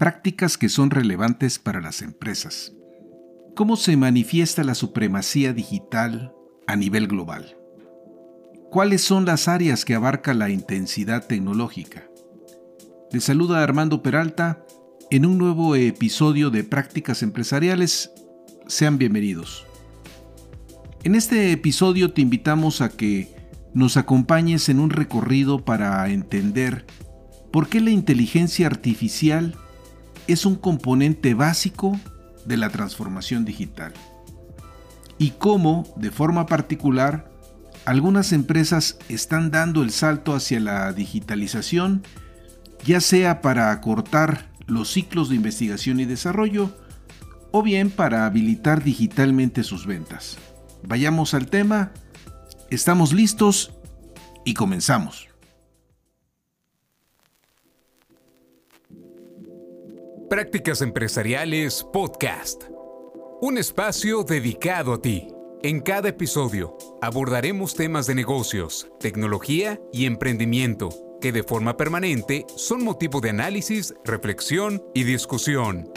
prácticas que son relevantes para las empresas. ¿Cómo se manifiesta la supremacía digital a nivel global? ¿Cuáles son las áreas que abarca la intensidad tecnológica? Les saluda Armando Peralta en un nuevo episodio de Prácticas Empresariales. Sean bienvenidos. En este episodio te invitamos a que nos acompañes en un recorrido para entender por qué la inteligencia artificial es un componente básico de la transformación digital y cómo, de forma particular, algunas empresas están dando el salto hacia la digitalización, ya sea para acortar los ciclos de investigación y desarrollo o bien para habilitar digitalmente sus ventas. Vayamos al tema, estamos listos y comenzamos. Prácticas Empresariales Podcast. Un espacio dedicado a ti. En cada episodio abordaremos temas de negocios, tecnología y emprendimiento que de forma permanente son motivo de análisis, reflexión y discusión.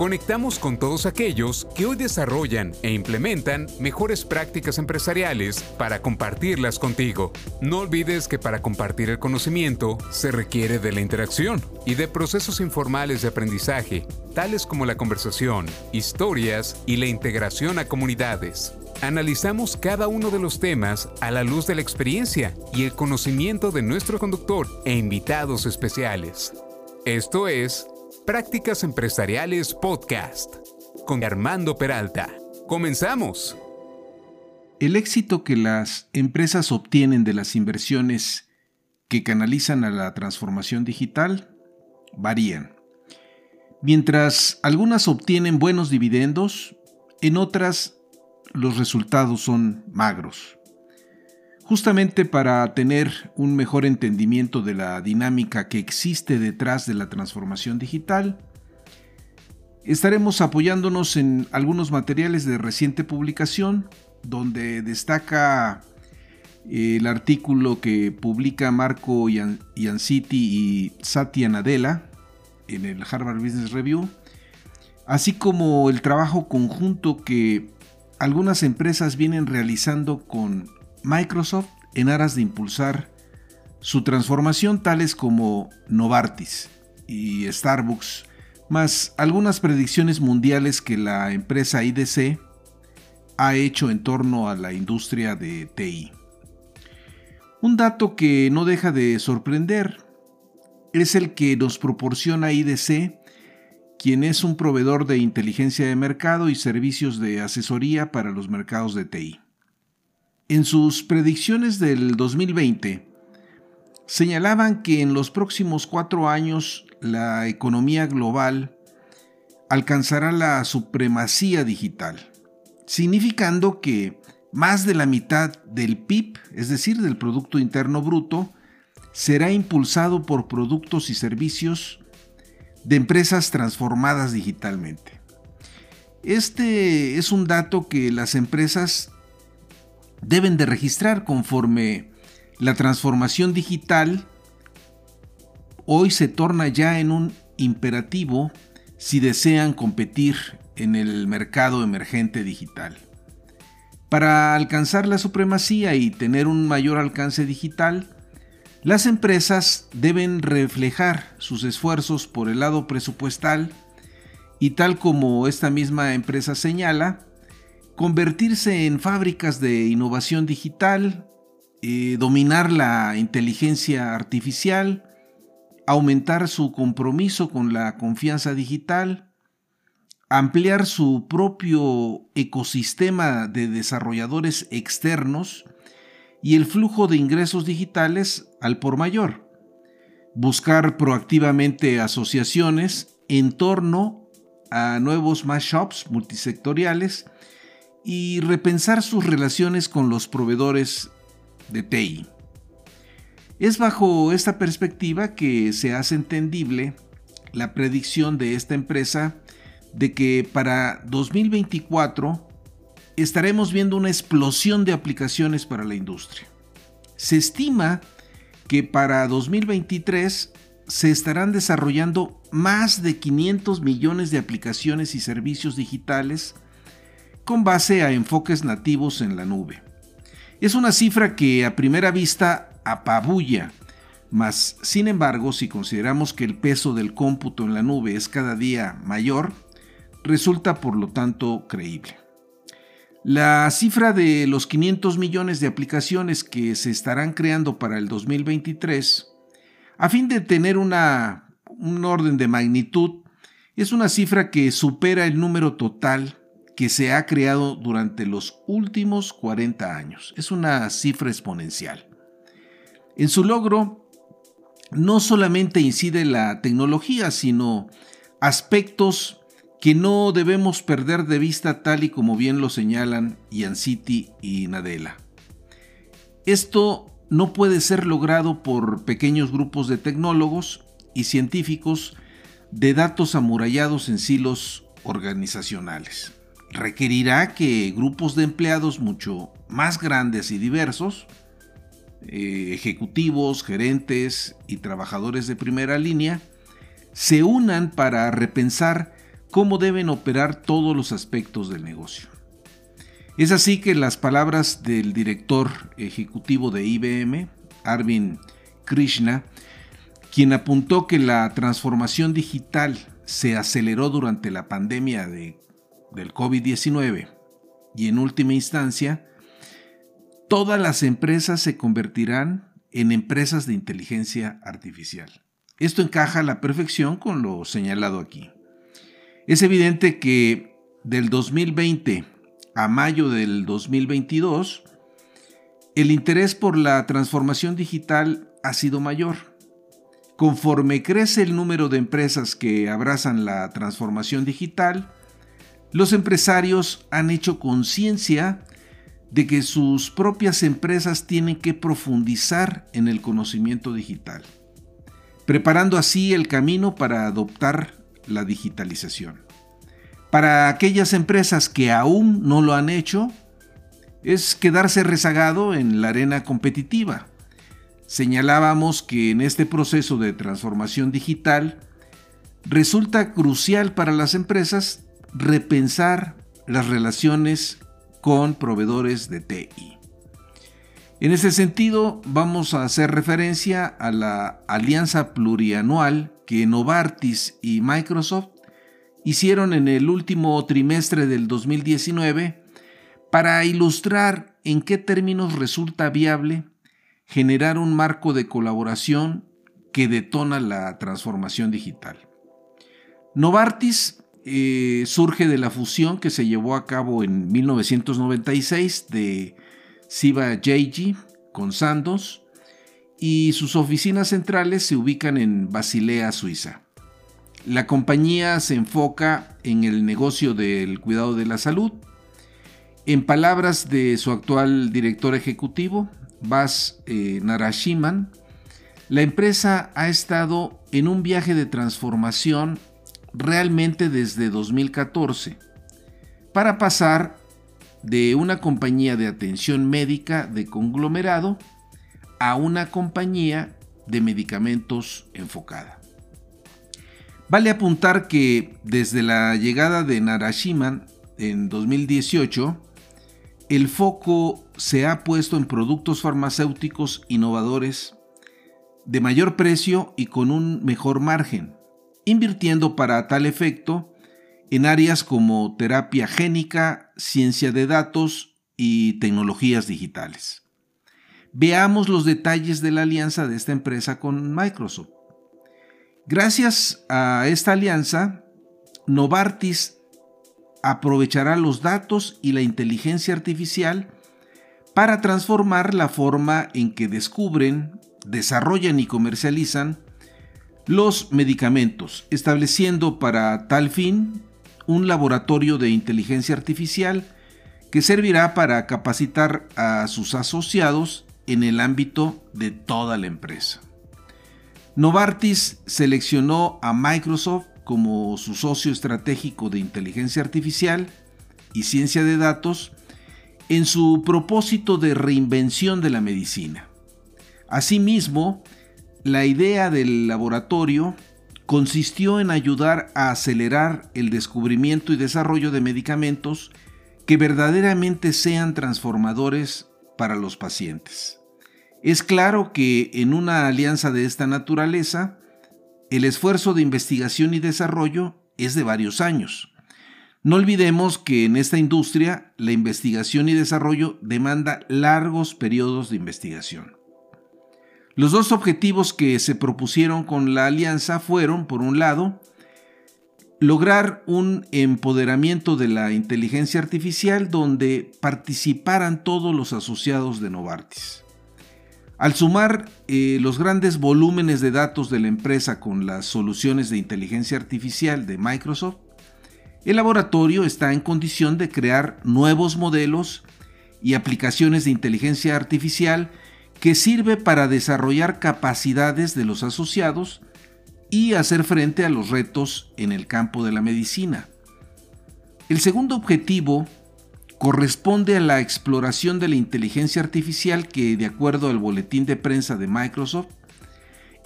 Conectamos con todos aquellos que hoy desarrollan e implementan mejores prácticas empresariales para compartirlas contigo. No olvides que para compartir el conocimiento se requiere de la interacción y de procesos informales de aprendizaje, tales como la conversación, historias y la integración a comunidades. Analizamos cada uno de los temas a la luz de la experiencia y el conocimiento de nuestro conductor e invitados especiales. Esto es Prácticas Empresariales Podcast con Armando Peralta. Comenzamos. El éxito que las empresas obtienen de las inversiones que canalizan a la transformación digital varían. Mientras algunas obtienen buenos dividendos, en otras los resultados son magros. Justamente para tener un mejor entendimiento de la dinámica que existe detrás de la transformación digital, estaremos apoyándonos en algunos materiales de reciente publicación, donde destaca eh, el artículo que publica Marco Ianciti y Satya Nadella en el Harvard Business Review, así como el trabajo conjunto que algunas empresas vienen realizando con Microsoft en aras de impulsar su transformación tales como Novartis y Starbucks, más algunas predicciones mundiales que la empresa IDC ha hecho en torno a la industria de TI. Un dato que no deja de sorprender es el que nos proporciona IDC, quien es un proveedor de inteligencia de mercado y servicios de asesoría para los mercados de TI. En sus predicciones del 2020, señalaban que en los próximos cuatro años la economía global alcanzará la supremacía digital, significando que más de la mitad del PIB, es decir, del Producto Interno Bruto, será impulsado por productos y servicios de empresas transformadas digitalmente. Este es un dato que las empresas deben de registrar conforme la transformación digital hoy se torna ya en un imperativo si desean competir en el mercado emergente digital. Para alcanzar la supremacía y tener un mayor alcance digital, las empresas deben reflejar sus esfuerzos por el lado presupuestal y tal como esta misma empresa señala, convertirse en fábricas de innovación digital, eh, dominar la inteligencia artificial, aumentar su compromiso con la confianza digital, ampliar su propio ecosistema de desarrolladores externos y el flujo de ingresos digitales al por mayor, buscar proactivamente asociaciones en torno a nuevos mashups multisectoriales y repensar sus relaciones con los proveedores de TI. Es bajo esta perspectiva que se hace entendible la predicción de esta empresa de que para 2024 estaremos viendo una explosión de aplicaciones para la industria. Se estima que para 2023 se estarán desarrollando más de 500 millones de aplicaciones y servicios digitales con base a enfoques nativos en la nube. Es una cifra que a primera vista apabulla, mas sin embargo si consideramos que el peso del cómputo en la nube es cada día mayor, resulta por lo tanto creíble. La cifra de los 500 millones de aplicaciones que se estarán creando para el 2023, a fin de tener una, un orden de magnitud, es una cifra que supera el número total que se ha creado durante los últimos 40 años. Es una cifra exponencial. En su logro, no solamente incide la tecnología, sino aspectos que no debemos perder de vista tal y como bien lo señalan Ian City y Nadella. Esto no puede ser logrado por pequeños grupos de tecnólogos y científicos de datos amurallados en silos organizacionales. Requerirá que grupos de empleados mucho más grandes y diversos, eh, ejecutivos, gerentes y trabajadores de primera línea, se unan para repensar cómo deben operar todos los aspectos del negocio. Es así que las palabras del director ejecutivo de IBM, Arvind Krishna, quien apuntó que la transformación digital se aceleró durante la pandemia de, del COVID-19 y en última instancia, todas las empresas se convertirán en empresas de inteligencia artificial. Esto encaja a la perfección con lo señalado aquí. Es evidente que del 2020 a mayo del 2022, el interés por la transformación digital ha sido mayor. Conforme crece el número de empresas que abrazan la transformación digital, los empresarios han hecho conciencia de que sus propias empresas tienen que profundizar en el conocimiento digital, preparando así el camino para adoptar la digitalización. Para aquellas empresas que aún no lo han hecho, es quedarse rezagado en la arena competitiva. Señalábamos que en este proceso de transformación digital resulta crucial para las empresas repensar las relaciones con proveedores de TI. En ese sentido, vamos a hacer referencia a la alianza plurianual que Novartis y Microsoft hicieron en el último trimestre del 2019 para ilustrar en qué términos resulta viable generar un marco de colaboración que detona la transformación digital. Novartis eh, surge de la fusión que se llevó a cabo en 1996 de Siva JG con Sandoz y sus oficinas centrales se ubican en Basilea, Suiza. La compañía se enfoca en el negocio del cuidado de la salud. En palabras de su actual director ejecutivo, Bas eh, Narashiman, la empresa ha estado en un viaje de transformación realmente desde 2014 para pasar de una compañía de atención médica de conglomerado a una compañía de medicamentos enfocada. Vale apuntar que desde la llegada de Narashiman en 2018, el foco se ha puesto en productos farmacéuticos innovadores de mayor precio y con un mejor margen, invirtiendo para tal efecto en áreas como terapia génica, ciencia de datos y tecnologías digitales. Veamos los detalles de la alianza de esta empresa con Microsoft. Gracias a esta alianza, Novartis aprovechará los datos y la inteligencia artificial para transformar la forma en que descubren, desarrollan y comercializan los medicamentos, estableciendo para tal fin un laboratorio de inteligencia artificial que servirá para capacitar a sus asociados en el ámbito de toda la empresa. Novartis seleccionó a Microsoft como su socio estratégico de inteligencia artificial y ciencia de datos en su propósito de reinvención de la medicina. Asimismo, la idea del laboratorio consistió en ayudar a acelerar el descubrimiento y desarrollo de medicamentos que verdaderamente sean transformadores para los pacientes. Es claro que en una alianza de esta naturaleza, el esfuerzo de investigación y desarrollo es de varios años. No olvidemos que en esta industria la investigación y desarrollo demanda largos periodos de investigación. Los dos objetivos que se propusieron con la alianza fueron, por un lado, lograr un empoderamiento de la inteligencia artificial donde participaran todos los asociados de Novartis. Al sumar eh, los grandes volúmenes de datos de la empresa con las soluciones de inteligencia artificial de Microsoft, el laboratorio está en condición de crear nuevos modelos y aplicaciones de inteligencia artificial que sirve para desarrollar capacidades de los asociados y hacer frente a los retos en el campo de la medicina. El segundo objetivo corresponde a la exploración de la inteligencia artificial que, de acuerdo al boletín de prensa de Microsoft,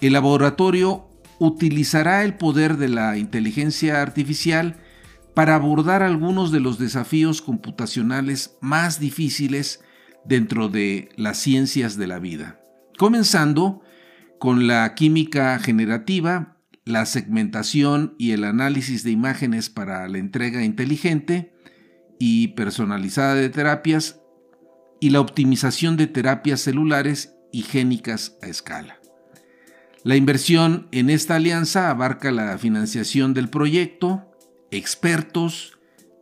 el laboratorio utilizará el poder de la inteligencia artificial para abordar algunos de los desafíos computacionales más difíciles dentro de las ciencias de la vida, comenzando con la química generativa, la segmentación y el análisis de imágenes para la entrega inteligente, y personalizada de terapias y la optimización de terapias celulares y génicas a escala. La inversión en esta alianza abarca la financiación del proyecto, expertos,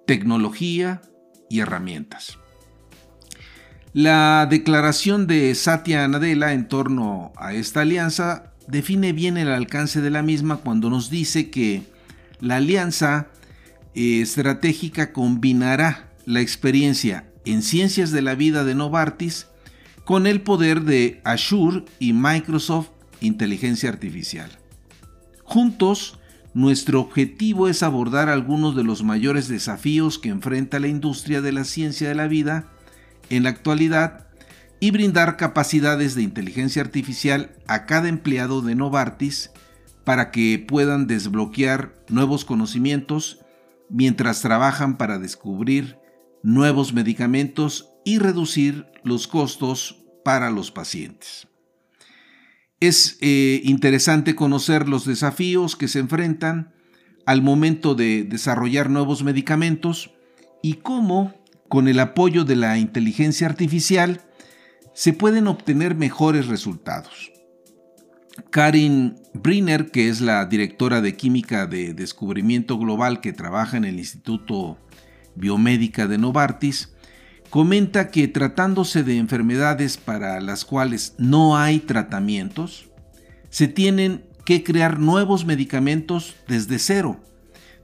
tecnología y herramientas. La declaración de Satya Nadella en torno a esta alianza define bien el alcance de la misma cuando nos dice que la alianza estratégica combinará la experiencia en ciencias de la vida de Novartis con el poder de Azure y Microsoft Inteligencia Artificial. Juntos, nuestro objetivo es abordar algunos de los mayores desafíos que enfrenta la industria de la ciencia de la vida en la actualidad y brindar capacidades de inteligencia artificial a cada empleado de Novartis para que puedan desbloquear nuevos conocimientos mientras trabajan para descubrir nuevos medicamentos y reducir los costos para los pacientes. Es eh, interesante conocer los desafíos que se enfrentan al momento de desarrollar nuevos medicamentos y cómo, con el apoyo de la inteligencia artificial, se pueden obtener mejores resultados. Karin Briner, que es la directora de Química de Descubrimiento Global que trabaja en el Instituto Biomédica de Novartis, comenta que tratándose de enfermedades para las cuales no hay tratamientos, se tienen que crear nuevos medicamentos desde cero,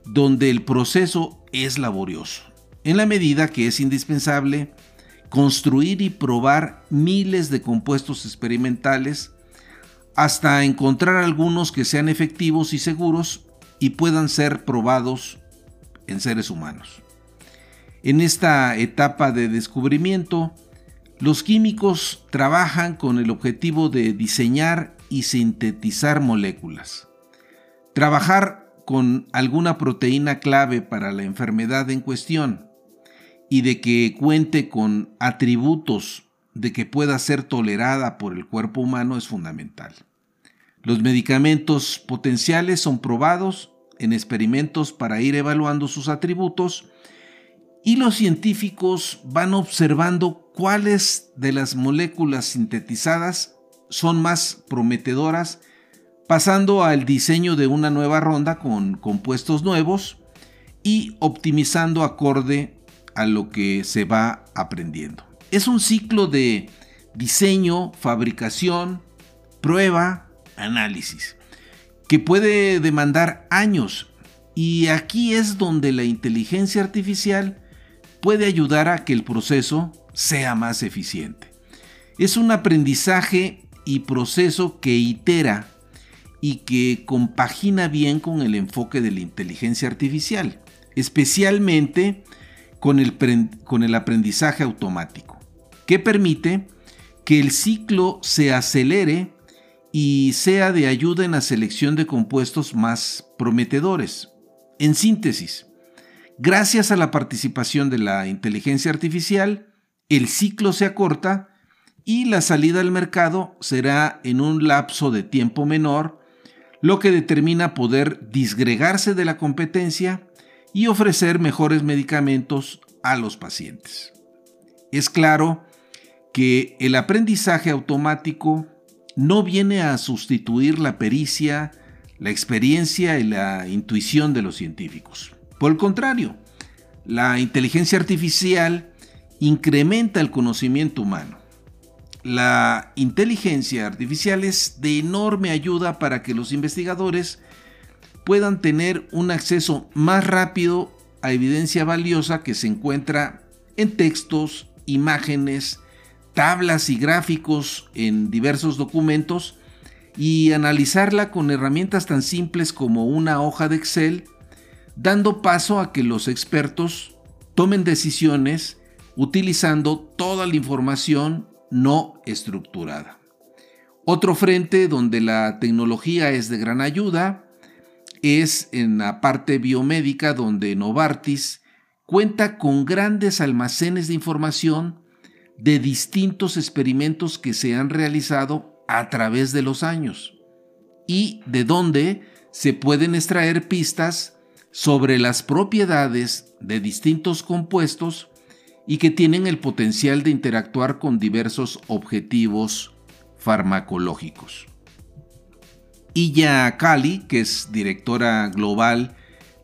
donde el proceso es laborioso, en la medida que es indispensable construir y probar miles de compuestos experimentales hasta encontrar algunos que sean efectivos y seguros y puedan ser probados en seres humanos. En esta etapa de descubrimiento, los químicos trabajan con el objetivo de diseñar y sintetizar moléculas. Trabajar con alguna proteína clave para la enfermedad en cuestión y de que cuente con atributos de que pueda ser tolerada por el cuerpo humano es fundamental. Los medicamentos potenciales son probados en experimentos para ir evaluando sus atributos y los científicos van observando cuáles de las moléculas sintetizadas son más prometedoras, pasando al diseño de una nueva ronda con compuestos nuevos y optimizando acorde a lo que se va aprendiendo. Es un ciclo de diseño, fabricación, prueba, análisis, que puede demandar años. Y aquí es donde la inteligencia artificial puede ayudar a que el proceso sea más eficiente. Es un aprendizaje y proceso que itera y que compagina bien con el enfoque de la inteligencia artificial, especialmente con el, aprendizaje automático, que permite que el ciclo se acelere y sea de ayuda en la selección de compuestos más prometedores. En síntesis, gracias a la participación de la inteligencia artificial, el ciclo se acorta y la salida al mercado será en un lapso de tiempo menor, lo que determina poder disgregarse de la competencia y ofrecer mejores medicamentos a los pacientes. Es claro que el aprendizaje automático no viene a sustituir la pericia, la experiencia y la intuición de los científicos. Por el contrario, la inteligencia artificial incrementa el conocimiento humano. La inteligencia artificial es de enorme ayuda para que los investigadores puedan tener un acceso más rápido a evidencia valiosa que se encuentra en textos, imágenes, tablas y gráficos en diversos documentos y analizarla con herramientas tan simples como una hoja de Excel, dando paso a que los expertos tomen decisiones utilizando toda la información no estructurada. Otro frente donde la tecnología es de gran ayuda es en la parte biomédica donde Novartis cuenta con grandes almacenes de información de distintos experimentos que se han realizado a través de los años y de donde se pueden extraer pistas sobre las propiedades de distintos compuestos y que tienen el potencial de interactuar con diversos objetivos farmacológicos. Iya Kali, que es directora global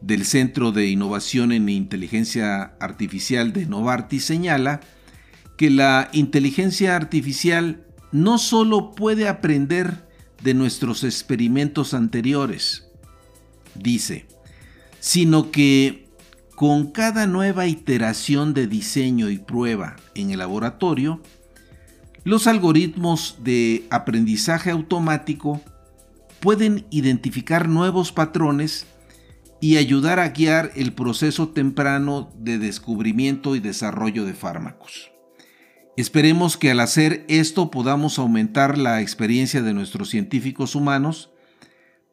del Centro de Innovación en Inteligencia Artificial de Novartis, señala que la inteligencia artificial no solo puede aprender de nuestros experimentos anteriores, dice, sino que con cada nueva iteración de diseño y prueba en el laboratorio, los algoritmos de aprendizaje automático pueden identificar nuevos patrones y ayudar a guiar el proceso temprano de descubrimiento y desarrollo de fármacos. Esperemos que al hacer esto podamos aumentar la experiencia de nuestros científicos humanos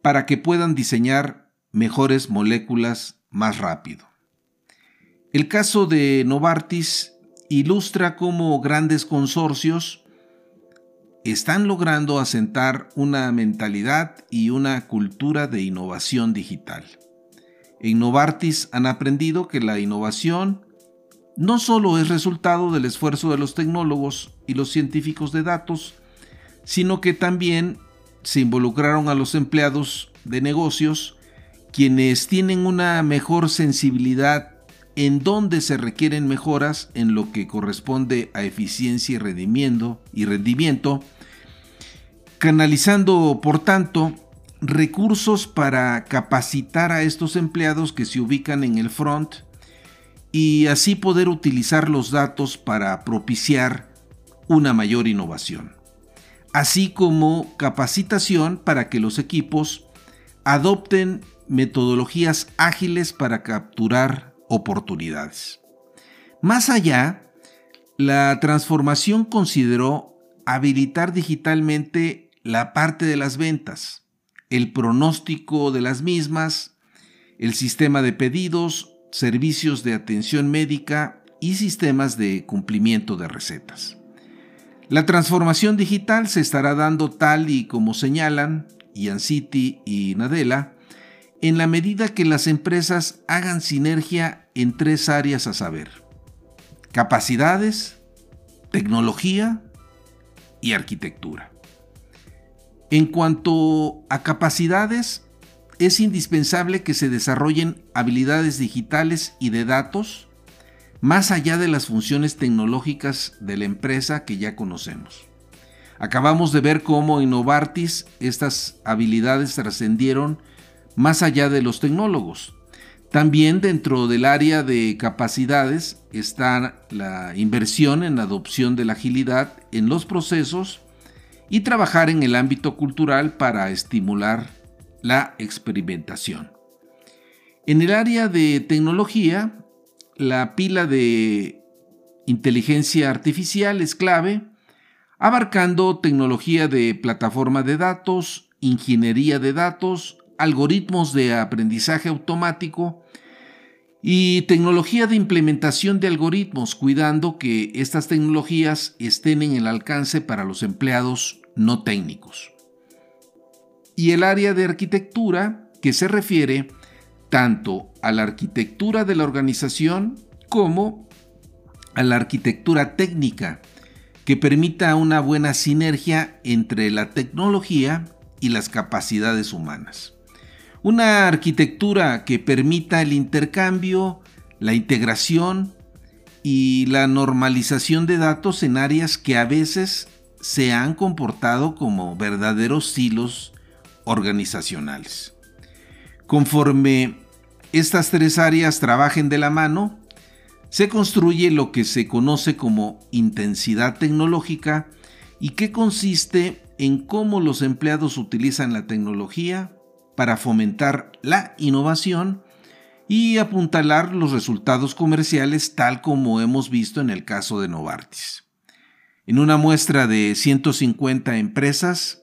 para que puedan diseñar mejores moléculas más rápido. El caso de Novartis ilustra cómo grandes consorcios están logrando asentar una mentalidad y una cultura de innovación digital. En Novartis han aprendido que la innovación no solo es resultado del esfuerzo de los tecnólogos y los científicos de datos, sino que también se involucraron a los empleados de negocios, quienes tienen una mejor sensibilidad en donde se requieren mejoras en lo que corresponde a eficiencia y rendimiento, y rendimiento canalizando, por tanto, recursos para capacitar a estos empleados que se ubican en el front y así poder utilizar los datos para propiciar una mayor innovación, así como capacitación para que los equipos adopten metodologías ágiles para capturar oportunidades. Más allá, la transformación consideró habilitar digitalmente la parte de las ventas, el pronóstico de las mismas, el sistema de pedidos servicios de atención médica y sistemas de cumplimiento de recetas. La transformación digital se estará dando tal y como señalan Ian City y Nadella, en la medida que las empresas hagan sinergia en tres áreas a saber. Capacidades, tecnología y arquitectura. En cuanto a capacidades, es indispensable que se desarrollen habilidades digitales y de datos más allá de las funciones tecnológicas de la empresa que ya conocemos. Acabamos de ver cómo en Novartis estas habilidades trascendieron más allá de los tecnólogos. También dentro del área de capacidades está la inversión en la adopción de la agilidad en los procesos y trabajar en el ámbito cultural para estimular la experimentación. En el área de tecnología, la pila de inteligencia artificial es clave, abarcando tecnología de plataforma de datos, ingeniería de datos, algoritmos de aprendizaje automático y tecnología de implementación de algoritmos, cuidando que estas tecnologías estén en el alcance para los empleados no técnicos. Y el área de arquitectura, que se refiere tanto a la arquitectura de la organización como a la arquitectura técnica, que permita una buena sinergia entre la tecnología y las capacidades humanas. Una arquitectura que permita el intercambio, la integración y la normalización de datos en áreas que a veces se han comportado como verdaderos silos organizacionales. Conforme estas tres áreas trabajen de la mano, se construye lo que se conoce como intensidad tecnológica y que consiste en cómo los empleados utilizan la tecnología para fomentar la innovación y apuntalar los resultados comerciales tal como hemos visto en el caso de Novartis. En una muestra de 150 empresas,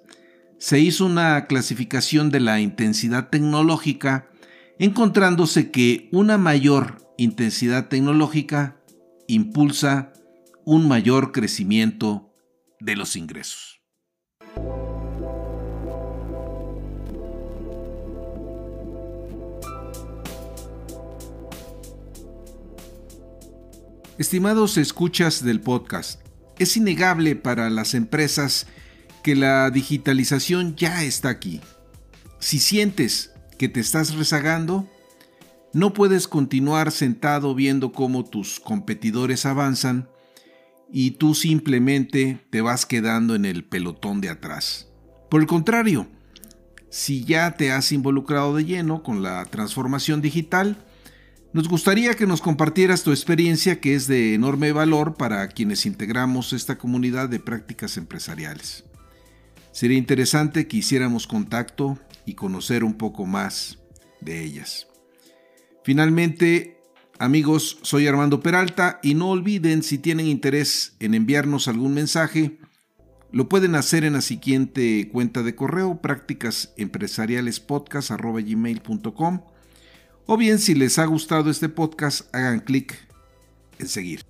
se hizo una clasificación de la intensidad tecnológica, encontrándose que una mayor intensidad tecnológica impulsa un mayor crecimiento de los ingresos. Estimados escuchas del podcast, es innegable para las empresas que la digitalización ya está aquí. Si sientes que te estás rezagando, no puedes continuar sentado viendo cómo tus competidores avanzan y tú simplemente te vas quedando en el pelotón de atrás. Por el contrario, si ya te has involucrado de lleno con la transformación digital, nos gustaría que nos compartieras tu experiencia que es de enorme valor para quienes integramos esta comunidad de prácticas empresariales. Sería interesante que hiciéramos contacto y conocer un poco más de ellas. Finalmente, amigos, soy Armando Peralta y no olviden si tienen interés en enviarnos algún mensaje, lo pueden hacer en la siguiente cuenta de correo prácticasempresarialespodcast.gmail.com o bien si les ha gustado este podcast, hagan clic en seguir.